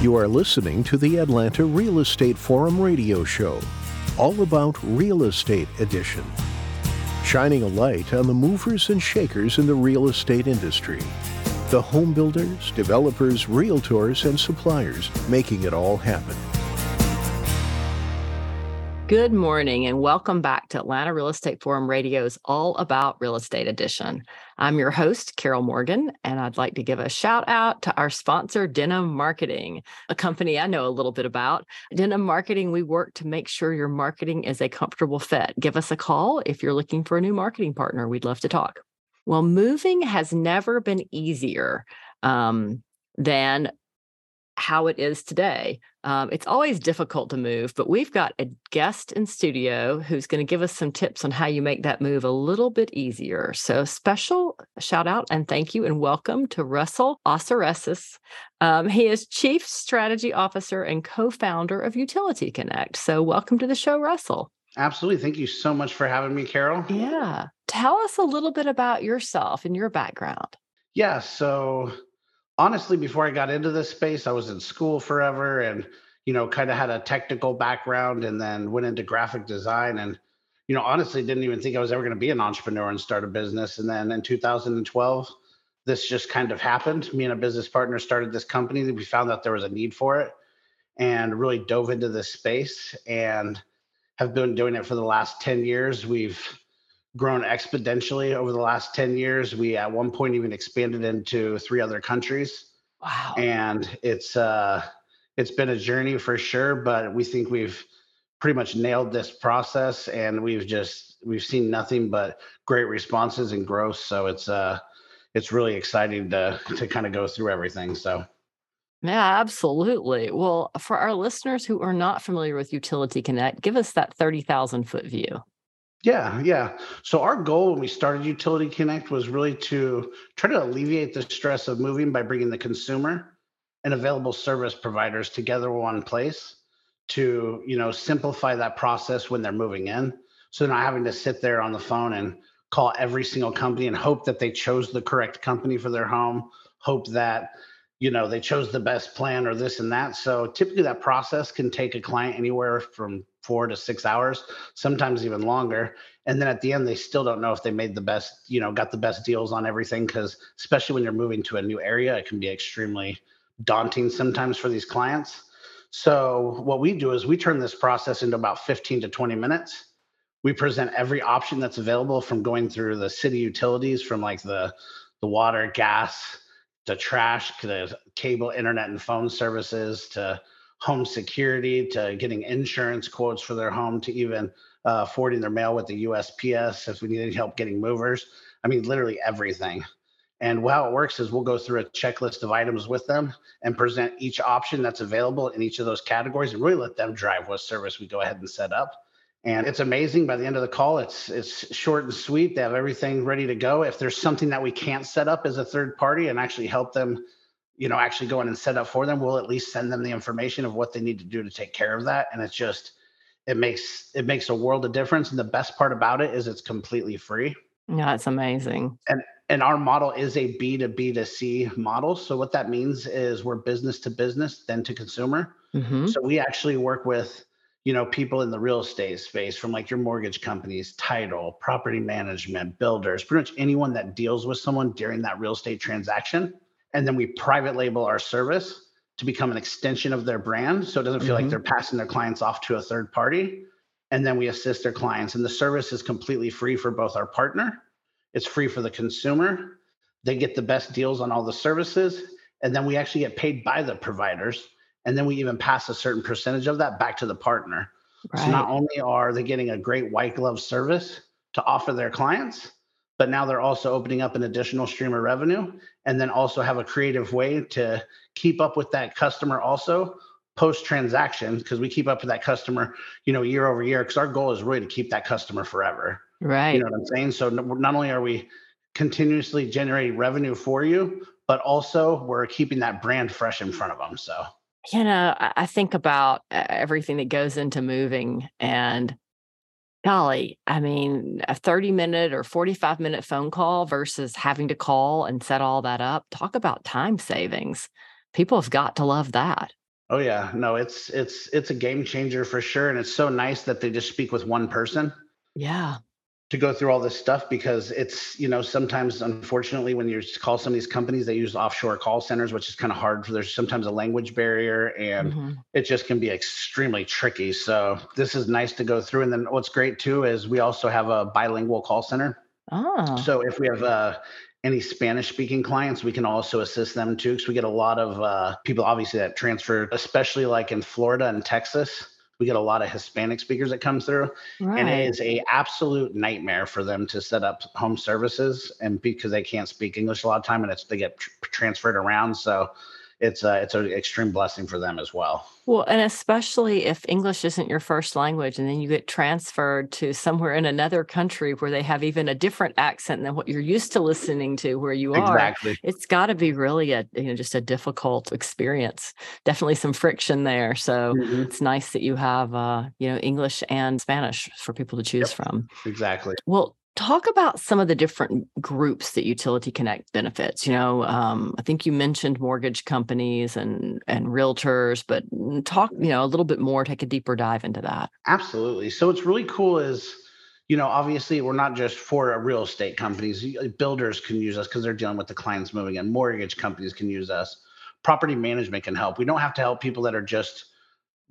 You are listening to the Atlanta Real Estate Forum radio show, all about real estate edition, shining a light on the movers and shakers in the real estate industry. The home builders, developers, realtors, and suppliers making it all happen. Good morning and welcome back to Atlanta Real Estate Forum Radio's All About Real Estate Edition. I'm your host, Carol Morgan, and I'd like to give a shout out to our sponsor, Denim Marketing, a company I know a little bit about. Denim Marketing, we work to make sure your marketing is a comfortable fit. Give us a call if you're looking for a new marketing partner. We'd love to talk. Well, moving has never been easier um, than how it is today. Um, it's always difficult to move, but we've got a guest in studio who's going to give us some tips on how you make that move a little bit easier. So, special shout out and thank you and welcome to Russell Osaresis. Um, he is Chief Strategy Officer and co founder of Utility Connect. So, welcome to the show, Russell. Absolutely. Thank you so much for having me, Carol. Yeah. Tell us a little bit about yourself and your background. Yeah. So, honestly, before I got into this space, I was in school forever and, you know, kind of had a technical background and then went into graphic design and, you know, honestly didn't even think I was ever going to be an entrepreneur and start a business. And then in 2012, this just kind of happened. Me and a business partner started this company. We found out there was a need for it and really dove into this space and have been doing it for the last 10 years. We've grown exponentially over the last 10 years. We at one point even expanded into three other countries. Wow. And it's uh it's been a journey for sure, but we think we've pretty much nailed this process and we've just we've seen nothing but great responses and growth. So it's uh it's really exciting to to kind of go through everything. So yeah, absolutely. Well, for our listeners who are not familiar with Utility Connect, give us that 30,000 foot view. Yeah, yeah. So our goal when we started Utility Connect was really to try to alleviate the stress of moving by bringing the consumer and available service providers together one place to, you know, simplify that process when they're moving in. So they're not having to sit there on the phone and call every single company and hope that they chose the correct company for their home, hope that you know they chose the best plan or this and that so typically that process can take a client anywhere from four to six hours sometimes even longer. And then at the end they still don't know if they made the best you know got the best deals on everything because especially when you're moving to a new area it can be extremely daunting sometimes for these clients. So what we do is we turn this process into about 15 to 20 minutes. We present every option that's available from going through the city utilities from like the the water gas the trash, the cable, internet, and phone services, to home security, to getting insurance quotes for their home, to even uh, forwarding their mail with the USPS if we need any help getting movers. I mean, literally everything. And how it works is we'll go through a checklist of items with them and present each option that's available in each of those categories and really let them drive what service we go ahead and set up and it's amazing by the end of the call it's it's short and sweet they have everything ready to go if there's something that we can't set up as a third party and actually help them you know actually go in and set up for them we'll at least send them the information of what they need to do to take care of that. And it's just it makes it makes a world of difference. And the best part about it is it's completely free. Yeah it's amazing. And and our model is a b to b to c model. So what that means is we're business to business then to consumer. Mm-hmm. so we actually work with you know people in the real estate space from like your mortgage companies title property management builders pretty much anyone that deals with someone during that real estate transaction and then we private label our service to become an extension of their brand. So it doesn't feel mm-hmm. like they're passing their clients off to a third party. And then we assist their clients. And the service is completely free for both our partner. It's free for the consumer. They get the best deals on all the services. And then we actually get paid by the providers. And then we even pass a certain percentage of that back to the partner. Right. So not only are they getting a great white glove service to offer their clients, but now they're also opening up an additional stream of revenue and then also have a creative way to keep up with that customer also post transaction because we keep up with that customer, you know, year over year because our goal is really to keep that customer forever. Right. You know what I'm saying? So not only are we continuously generating revenue for you, but also we're keeping that brand fresh in front of them. So you know, I think about uh, everything that goes into moving and golly, I mean, a 30 minute or 45 minute phone call versus having to call and set all that up. Talk about time savings. People have got to love that. Oh yeah, no, it's it's it's a game changer for sure, and it's so nice that they just speak with one person Yeah. To go through all this stuff because it's you know sometimes unfortunately when you call some of these companies they use offshore call centers which is kind of hard for there's sometimes a language barrier and Mhm. it just can be extremely tricky so this is nice to go through and then what's great too is we also have a bilingual call center Oh, so if we have uh, any Spanish speaking clients, we can also assist them too. Because we get a lot of uh, people, obviously, that transfer, especially like in Florida and Texas. We get a lot of Hispanic speakers that come through, right. and it is a absolute nightmare for them to set up home services, and because they can't speak English a lot of time, and it's they get tr- transferred around. So it's a, it's an extreme blessing for them as well. Well, and especially if English isn't your first language and then you get transferred to somewhere in another country where they have even a different accent than what you're used to listening to where you are. Exactly. It's got to be really a you know just a difficult experience. Definitely some friction there. So Mhm. it's nice that you have uh, you know English and Spanish for people to choose from. Exactly. Well, talk about some of the different groups that Utility Connect benefits. You know, um, I think you mentioned mortgage companies and and realtors, but talk you know a little bit more. Take a deeper dive into that. Absolutely. So what's really cool is, you know, obviously we're not just for real estate companies. Builders can use us because they're dealing with the clients moving in. Mortgage companies can use us. Property management can help. We don't have to help people that are just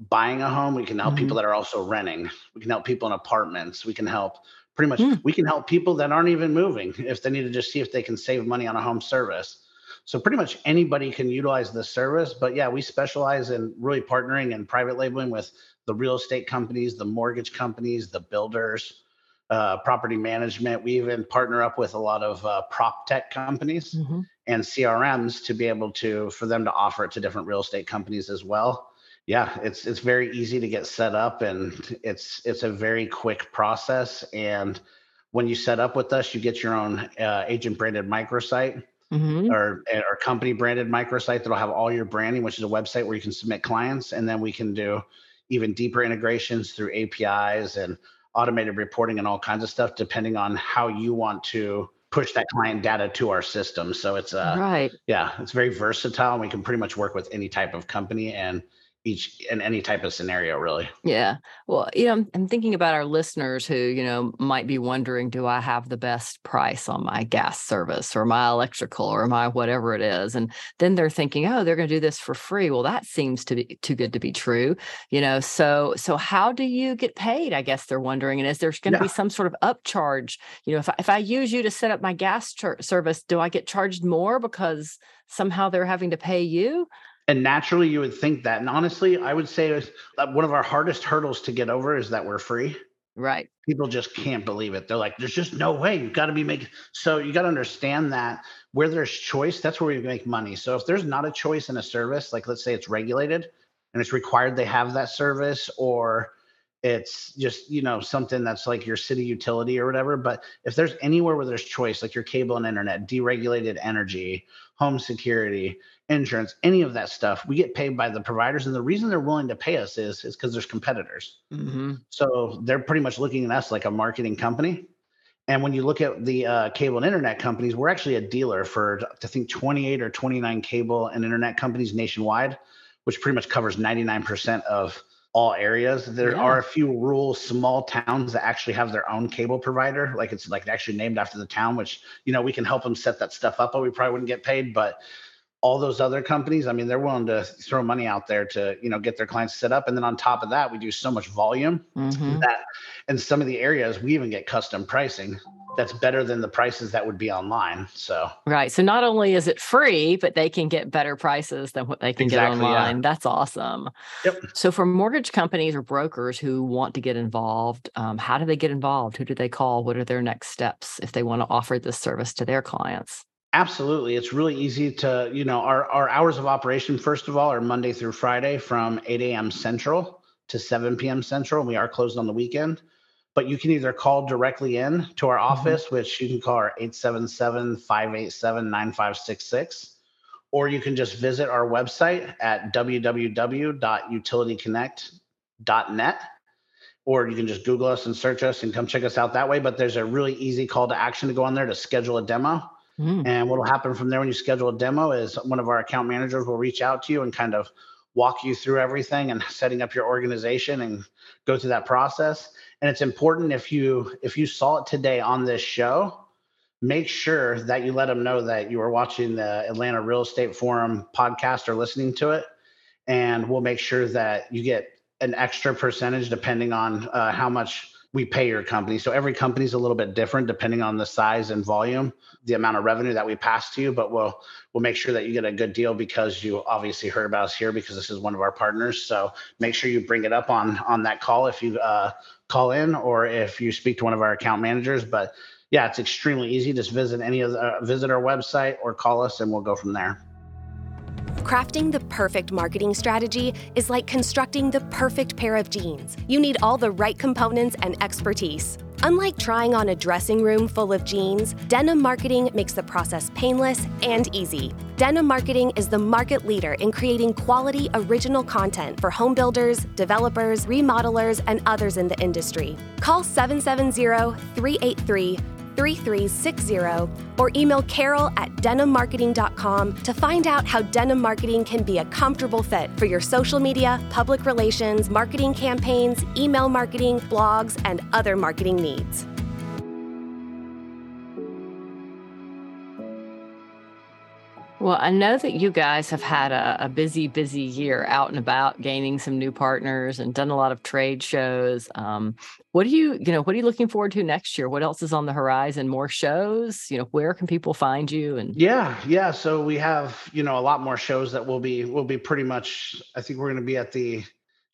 buying a home. We can help people that are also renting. We can help people in apartments. We can help pretty much. Mm. We can help people that aren't even moving if they need to just see if they can save money on a home service. So pretty much anybody can utilize this service. But yeah, we specialize in really partnering and private labeling with the real estate companies, the mortgage companies, the builders, uh, property management. We even partner up with a lot of uh, prop tech companies Mhm. and CRMs to be able to for them to offer it to different real estate companies as well. Yeah, it's it's very easy to get set up and it's it's a very quick process. And when you set up with us, you get your own uh, agent branded microsite Mhm. or or company branded microsite that'll have all your branding, which is a website where you can submit clients, and then we can do even deeper integrations through APIs and automated reporting and all kinds of stuff, depending on how you want to push that client data to our system. So it's uh right. yeah, it's very versatile, and we can pretty much work with any type of company and each in any type of scenario, really. Yeah. Well, you know, I'm, I'm thinking about our listeners who, you know, might be wondering, do I have the best price on my gas service or my electrical or my whatever it is? And then they're thinking, oh, they're going to do this for free. Well, that seems to be too good to be true. You know, so so how do you get paid? I guess they're wondering. And is there going to Yeah. be some sort of upcharge? You know, if I, if I use you to set up my gas char- service, do I get charged more because somehow they're having to pay you? And naturally, you would think that. And honestly, I would say that uh, one of our hardest hurdles to get over is that we're free. Right. people just can't believe it. They're like, there's just no way. You've got to be making. So you got to understand that where there's choice, that's where we make money. So if there's not a choice in a service, like let's say it's regulated and it's required they have that service, or it's just you know something that's like your city utility or whatever. But if there's anywhere where there's choice, like your cable and internet, deregulated energy, home security, insurance, any of that stuff, we get paid by the providers. And the reason they're willing to pay us is is because there's competitors. hmm So they're pretty much looking at us like a marketing company. And when you look at the uh, cable and internet companies, we're actually a dealer for I think 28 or 29 cable and internet companies nationwide, which pretty much covers 99% of all areas. There Yeah. are a few rural small towns that actually have their own cable provider, like it's like actually named after the town, which you know we can help them set that stuff up, but we probably wouldn't get paid. But all those other companies, I mean, they're willing to throw money out there to you know get their clients set up, and then on top of that, we do so much volume hmm that in some of the areas we even get custom pricing that's better than the prices that would be online. So Right. So not only is it free, but they can get better prices than what they can Exactly, get yeah. online. That's awesome. Yep. So for mortgage companies or brokers who want to get involved, um, how do they get involved? Who do they call? What are their next steps if they want to offer this service to their clients? Absolutely, it's really easy to you know our our hours of operation first of all are Monday through Friday from 8 a.m. Central to 7 p.m. Central. We are closed on the weekend. But you can either call directly in to our mm-hmm. office, which you can call our 877 587 9566, or you can just visit our website at www.utilityconnect.net or you can just google us and search us and come check us out that way but there's a really easy call to action to go on there to schedule a demo Mm, and what will happen from there when you schedule a demo is one of our account managers will reach out to you and kind of walk you through everything and setting up your organization and go through that process. And it's important if you if you saw it today on this show, make sure that you let them know that you are watching the Atlanta Real Estate Forum podcast or listening to it. And we'll make sure that you get an extra percentage depending on uh, how much we pay your company. So every company is a little bit different depending on the size and volume, the amount of revenue that we pass to you. But we'll we'll make sure that you get a good deal because you obviously heard about us here because this is one of our partners. So make sure you bring it up on on that call if you uh, call in or if you speak to one of our account managers. But yeah, it's extremely easy. Just visit any of the, uh, visit our website or call us, and we'll go from there. Crafting the perfect marketing strategy is like constructing the perfect pair of jeans. You need all the right components and expertise. Unlike trying on a dressing room full of jeans, denim marketing makes the process painless and easy. Denim Marketing is the market leader in creating quality original content for home builders, developers, remodelers, and others in the industry. Call 770 383 3360 or email carol at denimmarketing.com to find out how denim marketing can be a comfortable fit for your social media, public relations, marketing campaigns, email marketing, blogs, and other marketing needs. Well, I know that you guys have had a, a, busy, busy year out and about, gaining some new partners and done a lot of trade shows. Um, what do you, you know, what are you looking forward to next year? What else is on the horizon? More shows? You know, where can people find you? And yeah, yeah. So we have, you know, a lot more shows that will be will be pretty much. I think we're going to be at the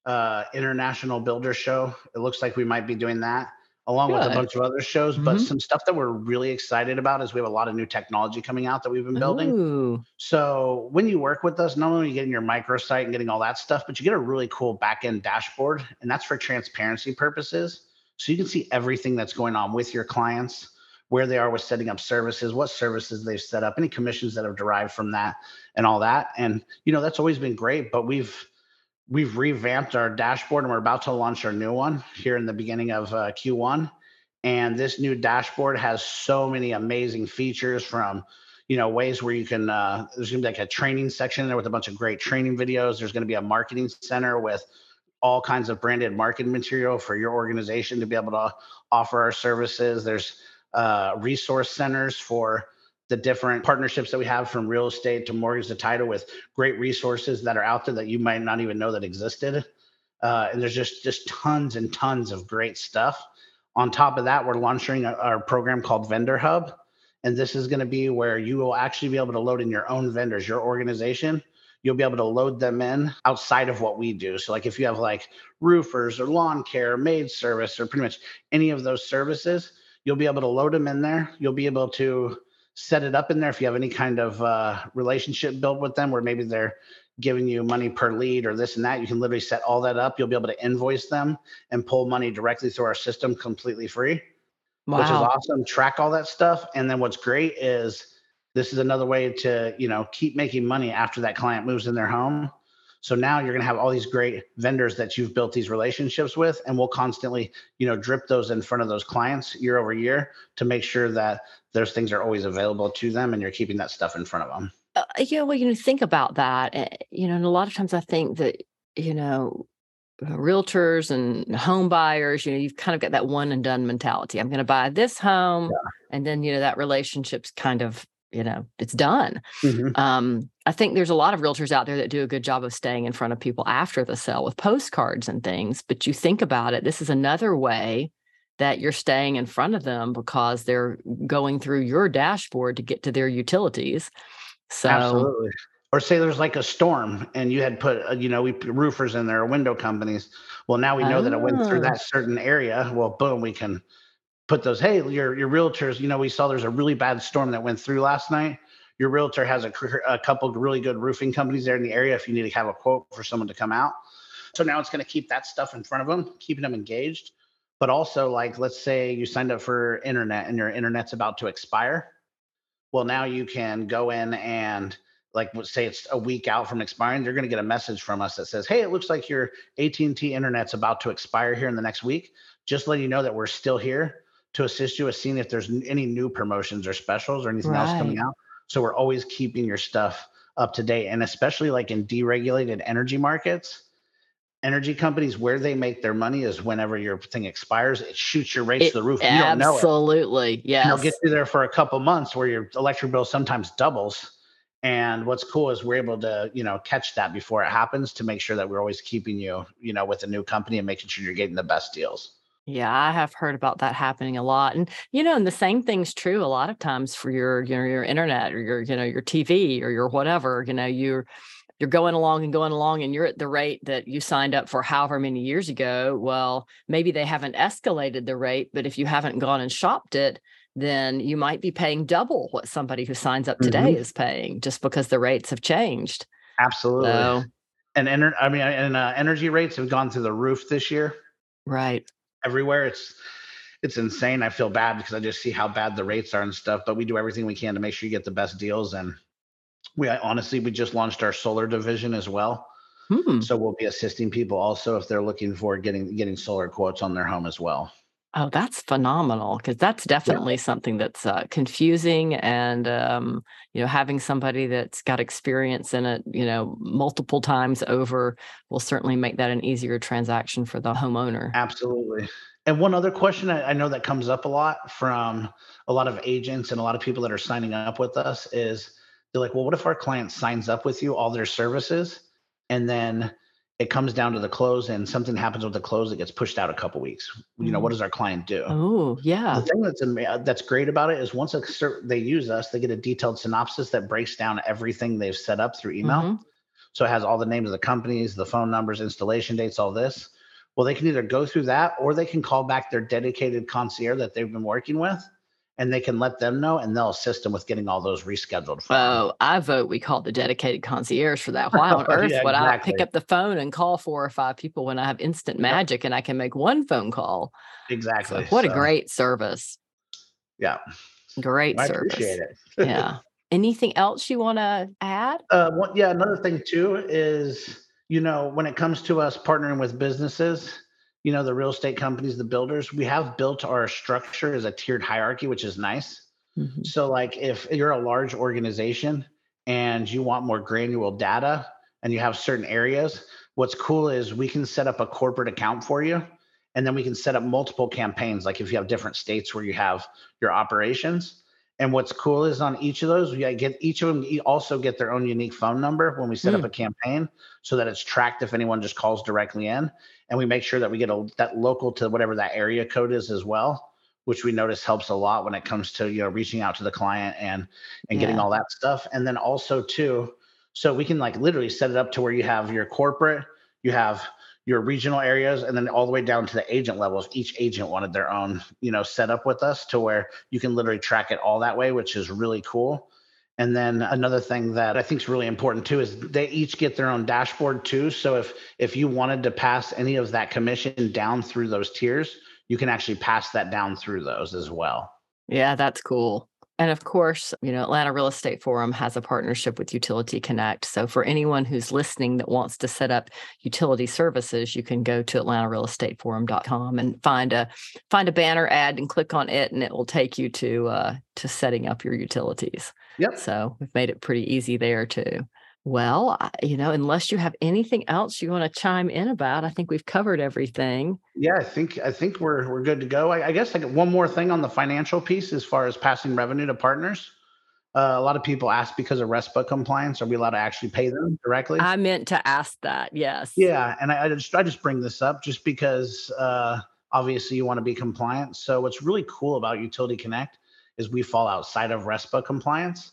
uh, International Builder Show. It looks like we might be doing that along Good. with a bunch of other shows. Mm-hmm. But some stuff that we're really excited about is we have a lot of new technology coming out that we've been building. Ooh. So when you work with us, not only are you getting your microsite and getting all that stuff, but you get a really cool back end dashboard, and that's for transparency purposes. So you can see everything that's going on with your clients, where they are with setting up services, what services they've set up, any commissions that have derived from that, and all that. And you know that's always been great, but we've we've revamped our dashboard and we're about to launch our new one here in the beginning of uh, Q1. And this new dashboard has so many amazing features from, you know, ways where you can, uh, there's gonna be like a training section there with a bunch of great training videos. There's gonna be a marketing center with all kinds of branded marketing material for your organization to be able to offer our services. There's uh, resource centers for the different partnerships that we have from real estate to mortgage to title with great resources that are out there that you might not even know that existed. Uh, and there's just just tons and tons of great stuff. On top of that, we're launching our program called Vendor Hub. And this is going to be where you will actually be able to load in your own vendors, your organization. You'll be able to load them in outside of what we do. So, like if you have like roofers or lawn care, maid service, or pretty much any of those services, you'll be able to load them in there. You'll be able to set it up in there if you have any kind of uh, relationship built with them where maybe they're giving you money per lead or this and that you can literally set all that up. You'll be able to invoice them and pull money directly through our system completely free wow. which is awesome. Track all that stuff. And then what's great is this is another way to you know keep making money after that client moves in their home so now you're going to have all these great vendors that you've built these relationships with, and we'll constantly, you know, drip those in front of those clients year over year to make sure that those things are always available to them, and you're keeping that stuff in front of them. Uh, yeah, well, you know, think about that. Eh, you know, and a lot of times I think that you know realtors and home buyers, you know, you've kind of got that one and done mentality. I'm going to buy this home, yeah. and then you know that relationship's kind of you know it's done mm-hmm. um, i think there's a lot of realtors out there that do a good job of staying in front of people after the sale with postcards and things but you think about it this is another way that you're staying in front of them because they're going through your dashboard to get to their utilities so absolutely or say there's like a storm and you had put uh, you know we roofers in there window companies well now we know oh. that it went through ah. that certain area well boom we can put those, hey, your your realtors, you know, we saw there's a really bad storm that went through last night. Your realtor has a, a couple really good roofing companies there in the area if you need to have a quote for someone to come out. So now it's going to keep that stuff in front of them, keeping them engaged. But also, like, let's say you signed up for internet and your internet's about to expire. Well, now you can go in and like say it's a week out from expiring you're going to get a message from us that says hey it looks like your at&t internet's about to expire here in the next week just letting you know that we're still here to assist you with seeing if there's any new promotions or specials or anything right. else coming out. So we're always keeping your stuff up to date. And especially like in deregulated energy markets, energy companies where they make their money is whenever your thing expires, it shoots your rates It- to the roof. You don't know it. absolutely. Yeah. And they'll get you there for a couple months where your electric bill sometimes doubles. And what's cool is we're able to, you know, catch that before it happens to make sure that we're always keeping you, you know, with a new company and making sure you're getting the best deals. Yeah, I have heard about that happening a lot. And you know, and the same thing's true a lot of times for your, you know, your internet or your, you know, your TV or your whatever, you know, you're you're going along and going along and you're at the rate that you signed up for however many years ago. Well, maybe they haven't escalated the rate, but if you haven't gone and shopped it, then you might be paying double what somebody who signs up today is paying just because the rates have changed. Absolutely. So, And ener- I mean, and uh, energy rates have gone through the roof this year right. Everywhere. It's it's insane. I feel bad because I just see how bad the rates are and stuff. But we do everything we can to make sure you get the best deals. And we I- honestly, we just launched our solar division as well. Hmm. So we'll be assisting people also if they're looking for getting getting solar quotes on their home as well. Oh, that's phenomenal because that's definitely something that's uh, confusing, and um, you know, having somebody that's got experience in it, you know, multiple times over will certainly make that an easier transaction for the homeowner. Absolutely. And one other question I, I know that comes up a lot from a lot of agents and a lot of people that are signing up with us is they're like, well, what if our client signs up with you, all their services, and then it comes down to the close and something happens with the close that gets pushed out a couple weeks? You know, what does our client do? Oh, yeah. The thing that's that's great about it is once a cer- they use us, they get a detailed synopsis that breaks down everything they've set up through email. Mhm. So it has all the names of the companies, the phone numbers, installation dates, all this. Well, they can either go through that or they can call back their dedicated concierge that they've been working with and they can let them know and they'll assist them with getting all those rescheduled. them. Oh, I vote we call the dedicated concierge for that. Why on earth Yeah, would I pick up the phone and call four or five people when I have instant Yep. magic and I can make one phone call? So exactly. what a great service. Yeah. Great I service. appreciate it. yeah. Anything else you want to add? Uh, one, yeah, another thing too is, you know, when it comes to us partnering with businesses, you know, the real estate companies, the builders, we have built our structure as a tiered hierarchy, which is nice. Mhm. So, like, if you're a large organization and you want more granular data and you have certain areas, what's cool is we can set up a corporate account for you. And then we can set up multiple campaigns, like if you have different states where you have your operations. And what's cool is on each of those, we get each of them also get their own unique phone number when we set up a campaign so that it's tracked if anyone just calls directly in. And we make sure that we get a, that local to whatever that area code is as well which we notice helps a lot when it comes to you know reaching out to the client and and getting all that stuff. And then also too so we can like literally set it up to where you have your corporate you have your regional areas and then all the way down to the agent level if each agent wanted their own you know setup with us to where you can literally track it all that way which is really cool and then another thing that I think is really important too is they each get their own dashboard too. So if if you wanted to pass any of that commission down through those tiers, you can actually pass that down through those as well. Yeah, that's cool. And of course, you know, Atlanta Real Estate Forum has a partnership with Utility Connect. So for anyone who's listening that wants to set up utility services, you can go to atlantarealestateforum.com and find a find a banner ad and click on it and it will take you to uh to setting up your utilities. Yep. So we've made it pretty easy there too. Well, you know, unless you have anything else you want to chime in about, I think we've covered everything. Yeah, I think I think we're we're good to go. I, I guess I got one more thing on the financial piece as far as passing revenue to partners. Uh, a lot of people ask because of RESPA compliance, are we allowed to actually pay them directly? I meant to ask that. Yes. Yeah, and I, I just I just bring this up just because uh, obviously you want to be compliant. So what's really cool about Utility Connect is we fall outside of RESPA compliance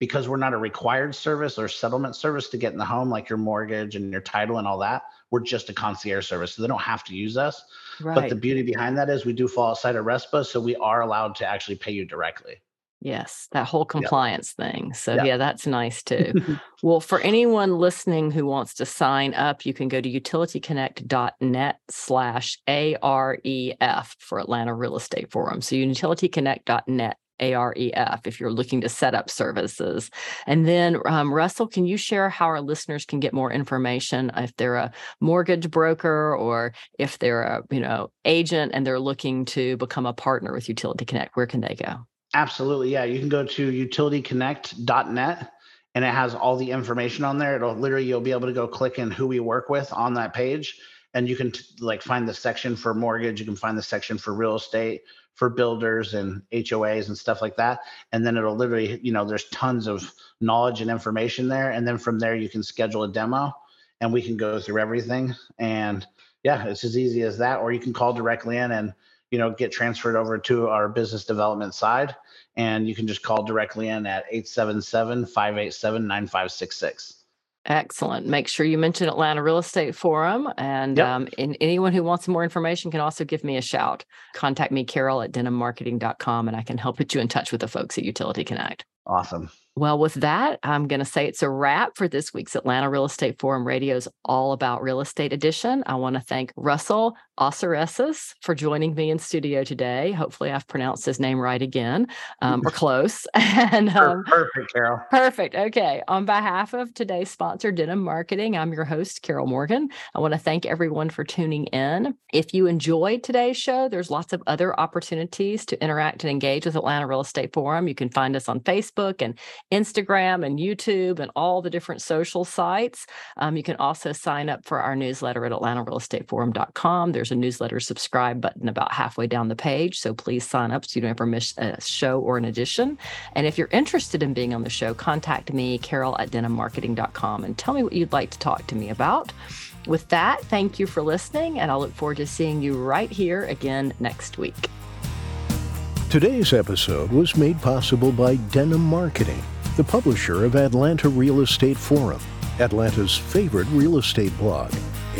because we're not a required service or settlement service to get in the home like your mortgage and your title and all that. We're just a concierge service, so they don't have to use us. Right. But the beauty behind that is we do fall outside of RESPA, so we are allowed to actually pay you directly. Yes, that whole compliance thing. So Yeah. yeah, that's nice too. well, for anyone listening who wants to sign up, you can go to utilityconnect.net slash AREF for Atlanta Real Estate Forum. So utilityconnect.net AREF if you're looking to set up services. And then um, Russell, can you share how our listeners can get more information if they're a mortgage broker or if they're a you know agent and they're looking to become a partner with Utility Connect? Where can they go? Absolutely. Yeah. You can go to utilityconnect.net and it has all the information on there. It'll literally you'll be able to go click in who we work with on that page, and you can t- like find the section for mortgage. You can find the section for real estate, for builders and HOAs and stuff like that. And then it'll literally, you know, there's tons of knowledge and information there. And then from there, you can schedule a demo and we can go through everything. And yeah, it's as easy as that. Or you can call directly in and, you know, get transferred over to our business development side. And you can just call directly in at 877 587 9566. Excellent. Make sure you mention Atlanta Real Estate Forum. And, yep. um, and anyone who wants more information can also give me a shout. Contact me, Carol at denimmarketing.com, and I can help put you in touch with the folks at Utility Connect. Awesome. Well, with that, I'm going to say it's a wrap for this week's Atlanta Real Estate Forum Radio's All About Real Estate edition. I want to thank Russell Osaresis for joining me in studio today. Hopefully, I've pronounced his name right again um, or close. and um, perfect, Carol. Perfect. Okay. On behalf of today's sponsor, Denim Marketing, I'm your host, Carol Morgan. I want to thank everyone for tuning in. If you enjoyed today's show, there's lots of other opportunities to interact and engage with Atlanta Real Estate Forum. You can find us on Facebook and Instagram and YouTube and all the different social sites. Um, you can also sign up for our newsletter at AtlantaRealEstateForum.com. There's a newsletter subscribe button about halfway down the page. So please sign up so you don't ever miss a show or an edition. And if you're interested in being on the show, contact me, Carol at denimmarketing.com, and tell me what you'd like to talk to me about. With that, thank you for listening, and I'll look forward to seeing you right here again next week. Today's episode was made possible by Denim Marketing, the publisher of Atlanta Real Estate Forum, Atlanta's favorite real estate blog,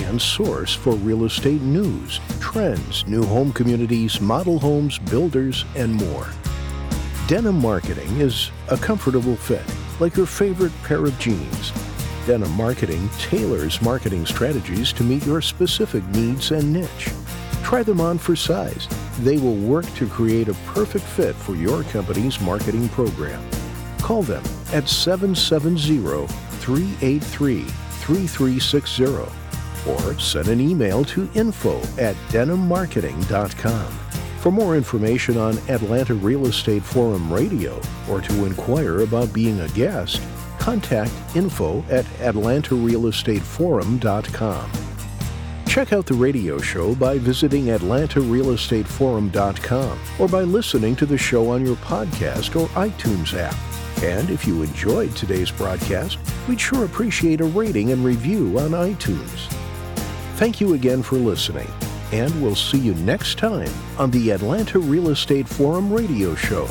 and source for real estate news, trends, new home communities, model homes, builders, and more. Denim Marketing is a comfortable fit, like your favorite pair of jeans. Denim Marketing tailors marketing strategies to meet your specific needs and niche. Try them on for size. They will work to create a perfect fit for your company's marketing program. Call them at 770 383 3360 or send an email to info at denimmarketing.com. For more information on Atlanta Real Estate Forum Radio or to inquire about being a guest, contact info at atlantarealestateforum.com. Check out the radio show by visiting atlantarealestateforum.com or by listening to the show on your podcast or iTunes app. And if you enjoyed today's broadcast, we'd sure appreciate a rating and review on iTunes. Thank you again for listening, and we'll see you next time on the Atlanta Real Estate Forum radio show.